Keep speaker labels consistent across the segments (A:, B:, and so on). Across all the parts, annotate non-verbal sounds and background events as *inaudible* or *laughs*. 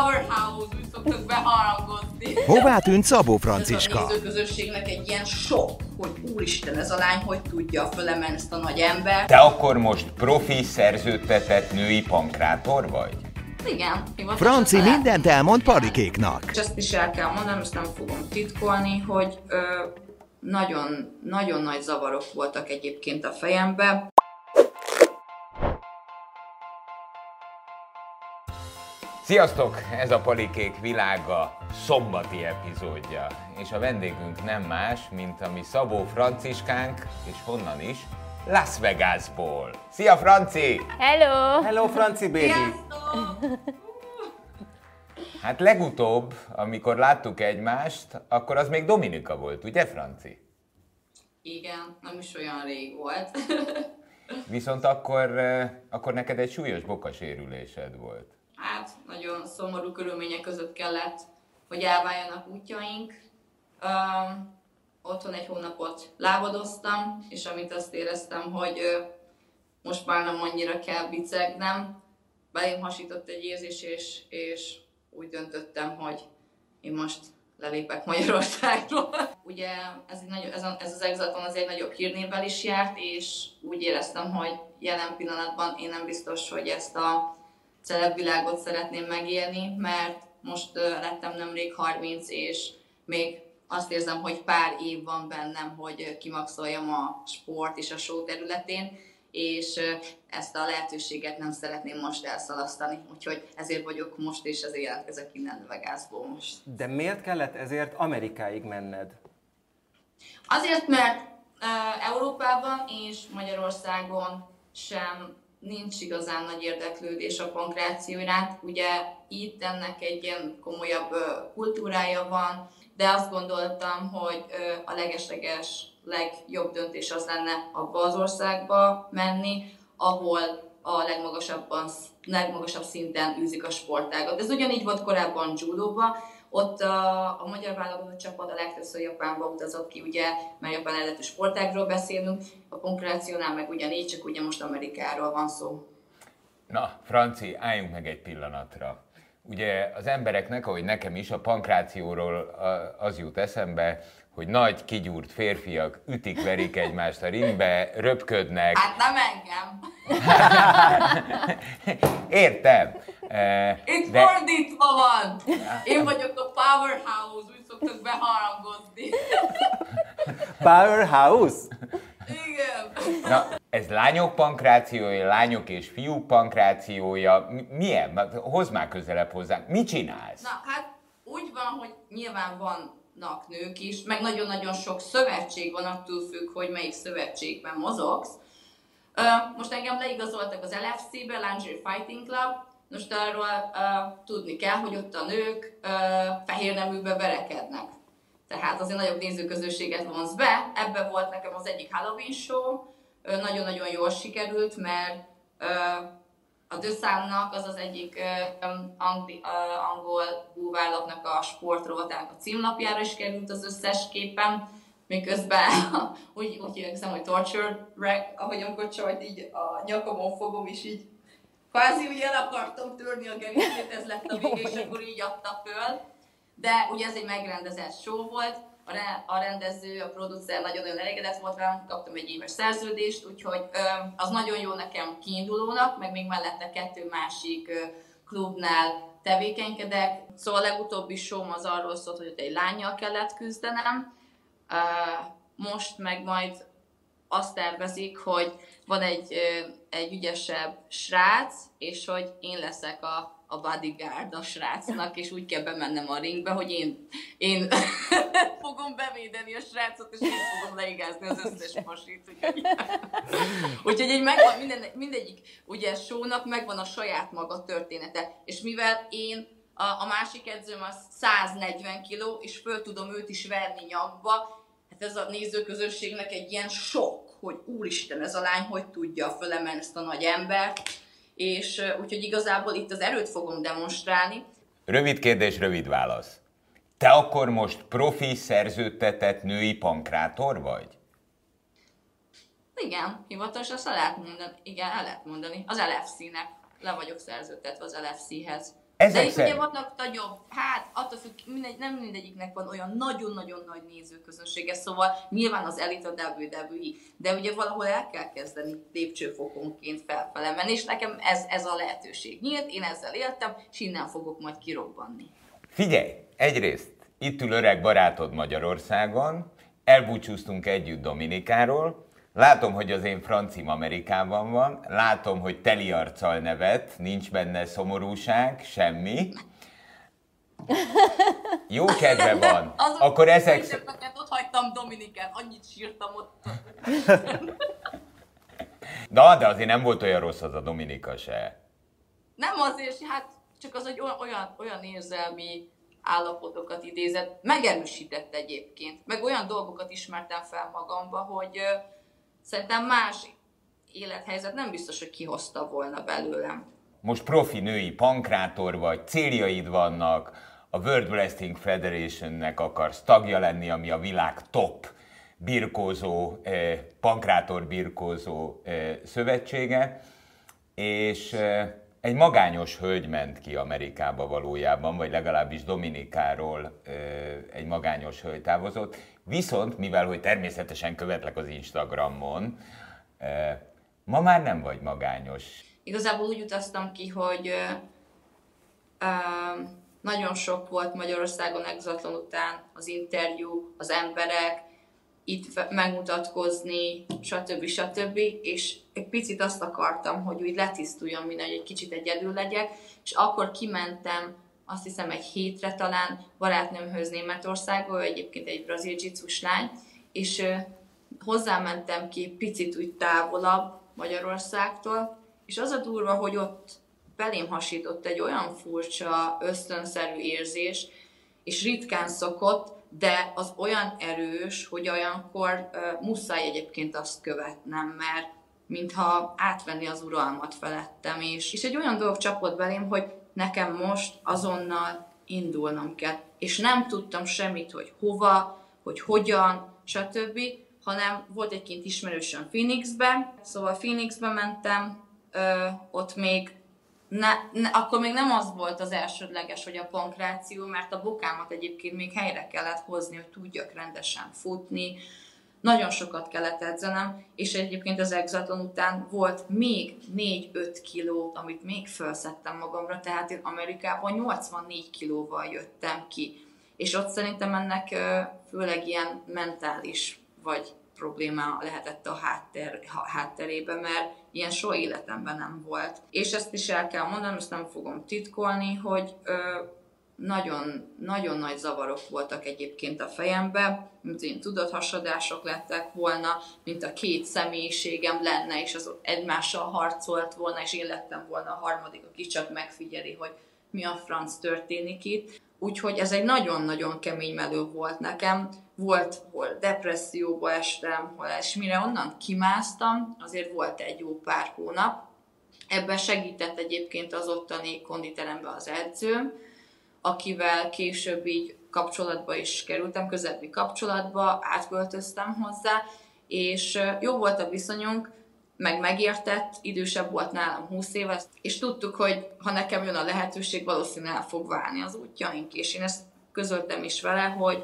A: powerhouse, úgy szoktak beharangozni.
B: Hová tűnt Szabó
A: Ez a
B: Franciska?
A: nézőközönségnek egy ilyen sok, hogy úristen, ez a lány hogy tudja fölemelni ezt a nagy embert.
C: Te akkor most profi szerződtetett női pankrátor vagy?
A: Igen,
B: Franci mindent elmond parikéknak.
A: És ezt is el kell mondanom, ezt nem fogom titkolni, hogy ö, nagyon, nagyon nagy zavarok voltak egyébként a fejembe.
C: Sziasztok! Ez a Palikék világa szombati epizódja. És a vendégünk nem más, mint a mi Szabó Franciskánk, és honnan is? Las Vegasból. Szia Franci!
D: Hello!
E: Hello, Franci baby!
C: Hát legutóbb, amikor láttuk egymást, akkor az még Dominika volt, ugye Franci?
A: Igen, nem is olyan rég volt.
C: Viszont akkor, eh, akkor neked egy súlyos bokasérülésed volt.
A: Nagyon szomorú körülmények között kellett, hogy elváljanak útjaink. Um, otthon egy hónapot lábadoztam, és amit azt éreztem, hogy ö, most már nem annyira kell bicegnem, belém hasított egy érzés, és, és úgy döntöttem, hogy én most lelépek Magyarországról. *laughs* Ugye ez, egy nagy, ez, a, ez az egzaton az egy nagyobb hírnévvel is járt, és úgy éreztem, hogy jelen pillanatban én nem biztos, hogy ezt a celebvilágot szeretném megélni, mert most lettem nemrég 30, és még azt érzem, hogy pár év van bennem, hogy kimaxoljam a sport és a show területén, és ezt a lehetőséget nem szeretném most elszalasztani. Úgyhogy ezért vagyok most, és ezért jelentkezek innen Vegasból most.
E: De miért kellett ezért Amerikáig menned?
A: Azért, mert uh, Európában és Magyarországon sem nincs igazán nagy érdeklődés a pankráció iránt. Ugye itt ennek egy ilyen komolyabb kultúrája van, de azt gondoltam, hogy a legesleges, legjobb döntés az lenne abba az országba menni, ahol a legmagasabban, legmagasabb szinten űzik a sportágat. Ez ugyanígy volt korábban judóban, ott a, a magyar válogatott csapat a legtöbbször Japánba utazott ki, ugye, mert japán eredetű sportágról beszélünk, a pankrációnál meg ugyanígy, csak ugye most Amerikáról van szó.
C: Na, Franci, álljunk meg egy pillanatra. Ugye az embereknek, ahogy nekem is, a pankrációról az jut eszembe, hogy nagy, kigyúrt férfiak ütik-verik egymást a ringbe, röpködnek.
A: Hát nem engem! *laughs*
C: Értem. Eh,
A: Itt
C: De
A: fordítva van! *laughs* Én vagyok a powerhouse, úgy szoktak beharangozni.
E: Powerhouse?
A: Igen.
C: na, ez lányok pankrációja, lányok és fiúk pankrációja. Mi- Milyen? Hozd már közelebb hozzánk. Mit csinálsz?
A: Na, hát úgy van, hogy nyilván vannak nők is, meg nagyon-nagyon sok szövetség van, attól függ, hogy melyik szövetségben mozogsz. Most engem leigazoltak az LFC-be, Lingerie Fighting Club, most arról uh, tudni kell, hogy ott a nők uh, fehér neműbe verekednek. Tehát azért nagyobb nézőközönséget vonz be. Ebbe volt nekem az egyik Halloween show, nagyon-nagyon jól sikerült, mert a Döszámnak az az egyik angli, angol búvárlapnak a sportrovatának a címlapjára is került az összes képen, miközben *laughs* úgy, úgy érzem, hogy torture rack, ahogy amikor csak így a nyakamon fogom, és így kvázi úgy el akartam törni a gerincét, ez lett a *laughs* vége, és akkor így adta föl. De ugye ez egy megrendezett show volt, a, re- a rendező, a producer nagyon-nagyon elégedett volt velem, kaptam egy éves szerződést, úgyhogy az nagyon jó nekem kiindulónak, meg még mellette kettő másik klubnál tevékenykedek. Szóval a legutóbbi show az arról szólt, hogy ott egy lányjal kellett küzdenem, most meg majd azt tervezik, hogy van egy, egy ügyesebb srác, és hogy én leszek a, a bodyguard a srácnak, és úgy kell bemennem a ringbe, hogy én, én *laughs* fogom bevédeni a srácot, és én fogom leigázni az összes pasit. Úgyhogy, *laughs* úgyhogy egy megvan, minden, mindegyik ugye show-nak megvan a saját maga története, és mivel én a, a másik edzőm az 140 kg, és föl tudom őt is verni nyakba, hát ez a nézőközönségnek egy ilyen sok, hogy úristen, ez a lány hogy tudja fölemelni ezt a nagy embert, és úgyhogy igazából itt az erőt fogom demonstrálni.
C: Rövid kérdés, rövid válasz. Te akkor most profi szerződtetett női pankrátor vagy?
A: Igen, hivatalos, azt el lehet mondani. Igen, el lehet mondani. Az LFC-nek. Le vagyok szerződtetve az LFC-hez.
C: Ezek
A: De itt ugye
C: szerint-
A: vannak nagyobb, hát attól függ, mindegy, nem mindegyiknek van olyan nagyon-nagyon nagy nézőközönsége, szóval nyilván az elit a WWE, de ugye valahol el kell kezdeni lépcsőfokonként felfele menni, és nekem ez, ez a lehetőség nyílt, én ezzel éltem, és innen fogok majd kirobbanni.
C: Figyelj, egyrészt itt ül öreg barátod Magyarországon, elbúcsúztunk együtt Dominikáról, látom, hogy az én francim Amerikában van, látom, hogy teli arccal nevet, nincs benne szomorúság, semmi. Jó kedve van.
A: Azon
C: Akkor ezek...
A: Neked ott hagytam Dominikát, annyit sírtam ott.
C: Na, de azért nem volt olyan rossz az a Dominika se.
A: Nem azért, hát csak az, hogy olyan- olyan, érzelmi állapotokat idézett, megerősített egyébként, meg olyan dolgokat ismertem fel magamba, hogy szerintem más élethelyzet nem biztos, hogy kihozta volna belőlem.
C: Most profi női pankrátor vagy, céljaid vannak, a World Wrestling Federationnek akarsz tagja lenni, ami a világ top birkózó, eh, pankrátor birkózó eh, szövetsége, és eh, egy magányos hölgy ment ki Amerikába valójában, vagy legalábbis Dominikáról eh, egy magányos hölgy távozott. Viszont, mivel hogy természetesen követlek az Instagramon, ma már nem vagy magányos.
A: Igazából úgy utaztam ki, hogy ö, nagyon sok volt Magyarországon exatlon után az interjú, az emberek, itt megmutatkozni, stb. stb. És egy picit azt akartam, hogy úgy letisztuljon minden, hogy egy kicsit egyedül legyek, és akkor kimentem, azt hiszem egy hétre talán barátnőmhöz Németországba, ő egyébként egy brazil dzsicus lány, és hozzámentem ki picit úgy távolabb Magyarországtól, és az a durva, hogy ott belém hasított egy olyan furcsa, ösztönszerű érzés, és ritkán szokott, de az olyan erős, hogy olyankor uh, muszáj egyébként azt követnem, mert mintha átvenni az uralmat felettem, és, és egy olyan dolog csapott belém, hogy nekem most azonnal indulnom kell, és nem tudtam semmit, hogy hova, hogy hogyan, stb., hanem volt egy kint ismerősöm Phoenixbe, szóval Phoenixbe mentem, ö, ott még ne, ne, akkor még nem az volt az elsődleges, hogy a pankráció, mert a bokámat egyébként még helyre kellett hozni, hogy tudjak rendesen futni, nagyon sokat kellett edzenem, és egyébként az exaton után volt még 4-5 kiló, amit még felszettem magamra, tehát én Amerikában 84 kilóval jöttem ki. És ott szerintem ennek főleg ilyen mentális vagy probléma lehetett a háttér, hátterében, mert ilyen soha életemben nem volt. És ezt is el kell mondanom, ezt nem fogom titkolni, hogy nagyon, nagyon nagy zavarok voltak egyébként a fejembe, mint én tudathasadások lettek volna, mint a két személyiségem lenne, és az egymással harcolt volna, és én lettem volna a harmadik, aki csak megfigyeli, hogy mi a franc történik itt. Úgyhogy ez egy nagyon-nagyon kemény melő volt nekem. Volt, hol depresszióba estem, hol és mire onnan kimásztam, azért volt egy jó pár hónap. Ebben segített egyébként az ottani konditeremben az edzőm, akivel később így kapcsolatba is kerültem, közeli kapcsolatba, átköltöztem hozzá, és jó volt a viszonyunk, meg megértett, idősebb volt nálam 20 éves, és tudtuk, hogy ha nekem jön a lehetőség, valószínűleg fog válni az útjaink, és én ezt közöltem is vele, hogy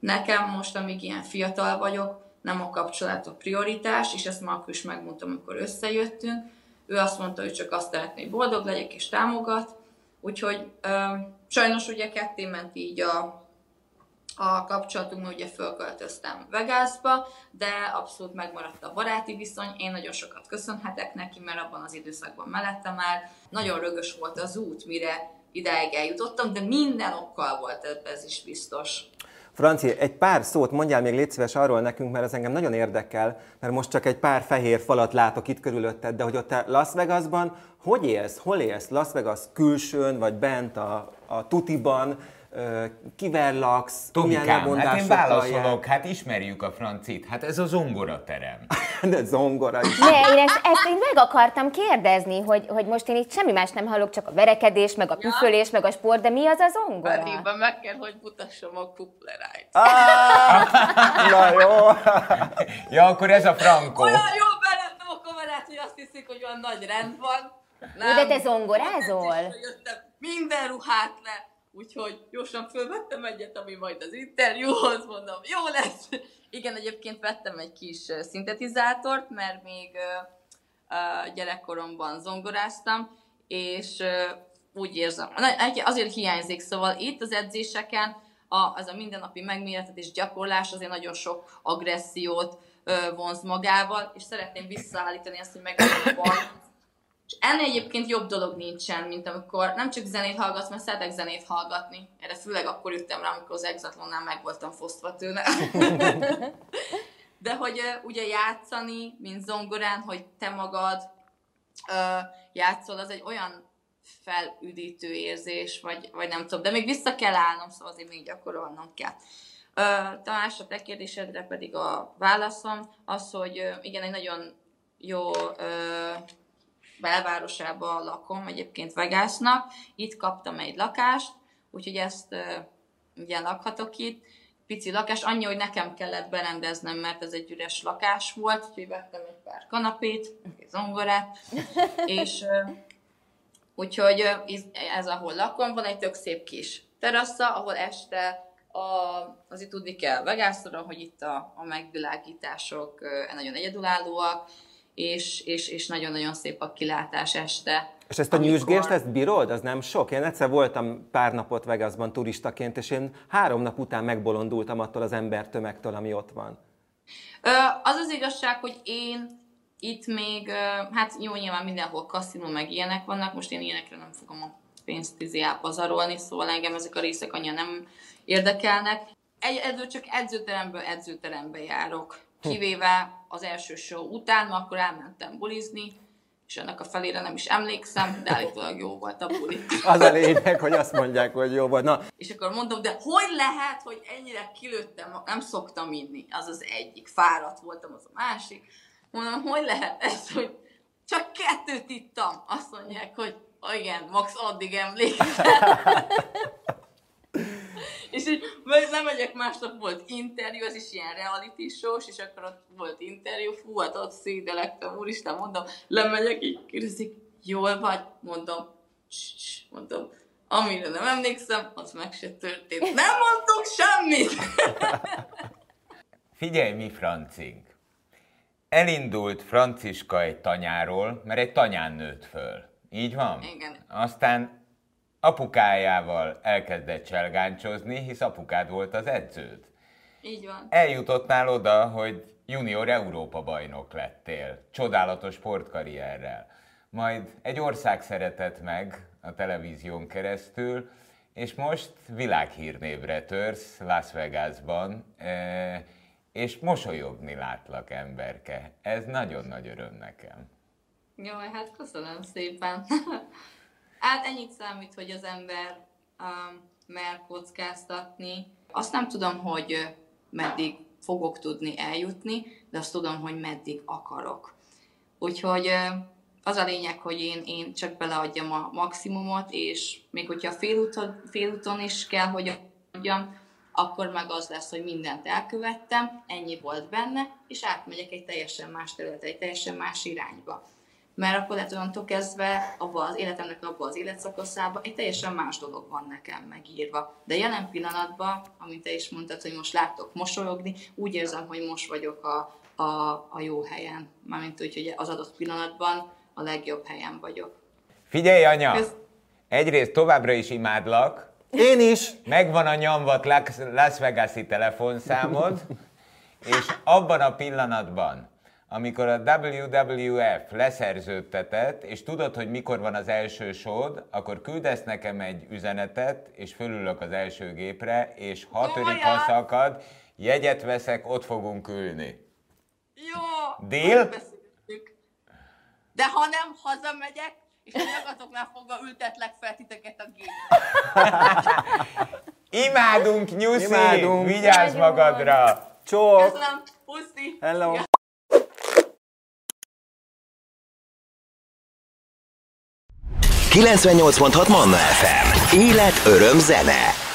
A: nekem most, amíg ilyen fiatal vagyok, nem a kapcsolat a prioritás, és ezt már akkor is megmondtam, amikor összejöttünk. Ő azt mondta, hogy csak azt szeretné, hogy boldog legyek és támogat, úgyhogy ö, sajnos ugye ketté ment így a, a kapcsolatunk, mert ugye fölköltöztem Vegasba, de abszolút megmaradt a baráti viszony. Én nagyon sokat köszönhetek neki, mert abban az időszakban mellettem áll. Nagyon rögös volt az út, mire idáig eljutottam, de minden okkal volt, ez is biztos.
E: Franci, egy pár szót mondjál még légy szíves arról nekünk, mert ez engem nagyon érdekel, mert most csak egy pár fehér falat látok itt körülötted, de hogy ott te Las Vegasban hogy élsz? Hol élsz? Las Vegas külsőn, vagy bent a, a tutiban? Kivel laksz? Milyen
C: Tomikám, hát én válaszolok, hát ismerjük a francit, hát ez a zongoraterem. *laughs*
E: De zongora is.
D: Ne, én ezt, ezt én meg akartam kérdezni, hogy, hogy most én itt semmi más nem hallok, csak a verekedés, meg a püfölés, meg a sport, de mi az a zongora?
A: Addigban meg kell, hogy mutassam a kuplerájt.
E: Ah, *laughs* na jó.
C: Ja, akkor ez a Franco.
A: Olyan jól belettem a kamerát, hogy azt hiszik, hogy olyan nagy rend van.
D: Jó, de te zongorázol?
A: Jöttem minden ruhát le, úgyhogy gyorsan fölvettem egyet, ami majd az interjúhoz mondom, jó lesz. Igen, egyébként vettem egy kis szintetizátort, mert még gyerekkoromban zongoráztam, és úgy érzem, azért hiányzik, szóval itt az edzéseken a, az a mindennapi megméretetés gyakorlás azért nagyon sok agressziót vonz magával, és szeretném visszaállítani ezt, hogy meg és ennél egyébként jobb dolog nincsen, mint amikor nem csak zenét hallgatsz, mert szeretek zenét hallgatni. Erre főleg akkor jöttem rá, amikor az Exatlonnál meg voltam fosztva tőle. *laughs* De hogy ugye játszani, mint zongorán, hogy te magad uh, játszol, az egy olyan felüdítő érzés, vagy, vagy nem tudom, de még vissza kell állnom, szóval azért még gyakorolnom kell. Uh, Tamás, a te kérdésedre pedig a válaszom az, hogy uh, igen, egy nagyon jó uh, belvárosában lakom, egyébként Vegasnak. Itt kaptam egy lakást, úgyhogy ezt ugye lakhatok itt. Pici lakás, annyi, hogy nekem kellett berendeznem, mert ez egy üres lakás volt, úgyhogy vettem egy pár kanapét, egy zongorát, *laughs* és úgyhogy ez, ahol lakom, van egy tök szép kis terasza, ahol este a, azért tudni kell Vegászra, hogy itt a, a megvilágítások nagyon egyedülállóak, és, és, és nagyon-nagyon szép a kilátás este.
E: És ezt a amikor... nyűsgést, ezt bírod? Az nem sok? Én egyszer voltam pár napot Vegasban turistaként, és én három nap után megbolondultam attól az embertömegtől, ami ott van.
A: Az az igazság, hogy én itt még, hát jó, nyilván mindenhol kaszinó meg ilyenek vannak, most én ilyenekre nem fogom a pénzt izé pazarolni, szóval engem ezek a részek annyira nem érdekelnek. Egy, csak edzőteremből edzőterembe járok kivéve az első show után, mert akkor elmentem bulizni, és ennek a felére nem is emlékszem, de állítólag jó volt a buli. *laughs*
E: Az a lényeg, hogy azt mondják, hogy jó volt. Na.
A: És akkor mondom, de hogy lehet, hogy ennyire kilőttem, nem szoktam inni, az az egyik, fáradt voltam, az a másik. Mondom, hogy lehet ez, hogy csak kettőt ittam. Azt mondják, hogy igen, max addig emlékszem. *laughs* és így nem megyek másnap volt interjú, az is ilyen reality show és akkor ott volt interjú, fú, hát ott szédelektem, úristen, mondom, lemegyek, így kérdezik, jól vagy? Mondom, mondom, amire nem emlékszem, az meg se történt. Nem mondtuk semmit! *laughs*
C: Figyelj mi, Francink! Elindult Franciska egy tanyáról, mert egy tanyán nőtt föl. Így van?
A: Igen.
C: Aztán apukájával elkezdett cselgáncsozni, hisz apukád volt az edződ.
A: Így van.
C: Eljutottnál oda, hogy junior Európa bajnok lettél, csodálatos sportkarrierrel. Majd egy ország szeretett meg a televízión keresztül, és most világhírnévre törsz Las Vegasban, e, és mosolyogni látlak emberke. Ez nagyon nagy öröm nekem.
A: Jó, hát köszönöm szépen. *laughs* Hát ennyit számít, hogy az ember um, mer kockáztatni. Azt nem tudom, hogy meddig fogok tudni eljutni, de azt tudom, hogy meddig akarok. Úgyhogy az a lényeg, hogy én, én csak beleadjam a maximumot, és még hogyha félúton, félúton is kell, hogy adjam, akkor meg az lesz, hogy mindent elkövettem, ennyi volt benne, és átmegyek egy teljesen más területre, egy teljesen más irányba mert akkor lehet onnantól kezdve abban az életemnek abban az életszakaszában egy teljesen más dolog van nekem megírva. De jelen pillanatban, amit te is mondtad, hogy most látok mosolyogni, úgy érzem, hogy most vagyok a, a, a jó helyen. Mármint úgy, hogy az adott pillanatban a legjobb helyen vagyok.
C: Figyelj, anya! Köz... Egyrészt továbbra is imádlak.
E: Én is!
C: Megvan a nyomvat Las Vegas-i telefonszámod, *laughs* és abban a pillanatban, amikor a WWF leszerződtetett, és tudod, hogy mikor van az első sód, akkor küldesz nekem egy üzenetet, és fölülök az első gépre, és ha törik, ha szakad, jegyet veszek, ott fogunk ülni.
A: Jó!
C: Deal?
A: De ha nem, hazamegyek, és a nyagatoknál fogva ültetlek fel titeket a gép. *laughs*
C: Imádunk, Nyuszi! Imádunk. Vigyázz magadra!
E: Csók!
A: Köszönöm, puszi!
E: Hello! Ja.
B: 98.6 Manna FM. Élet, öröm, zene.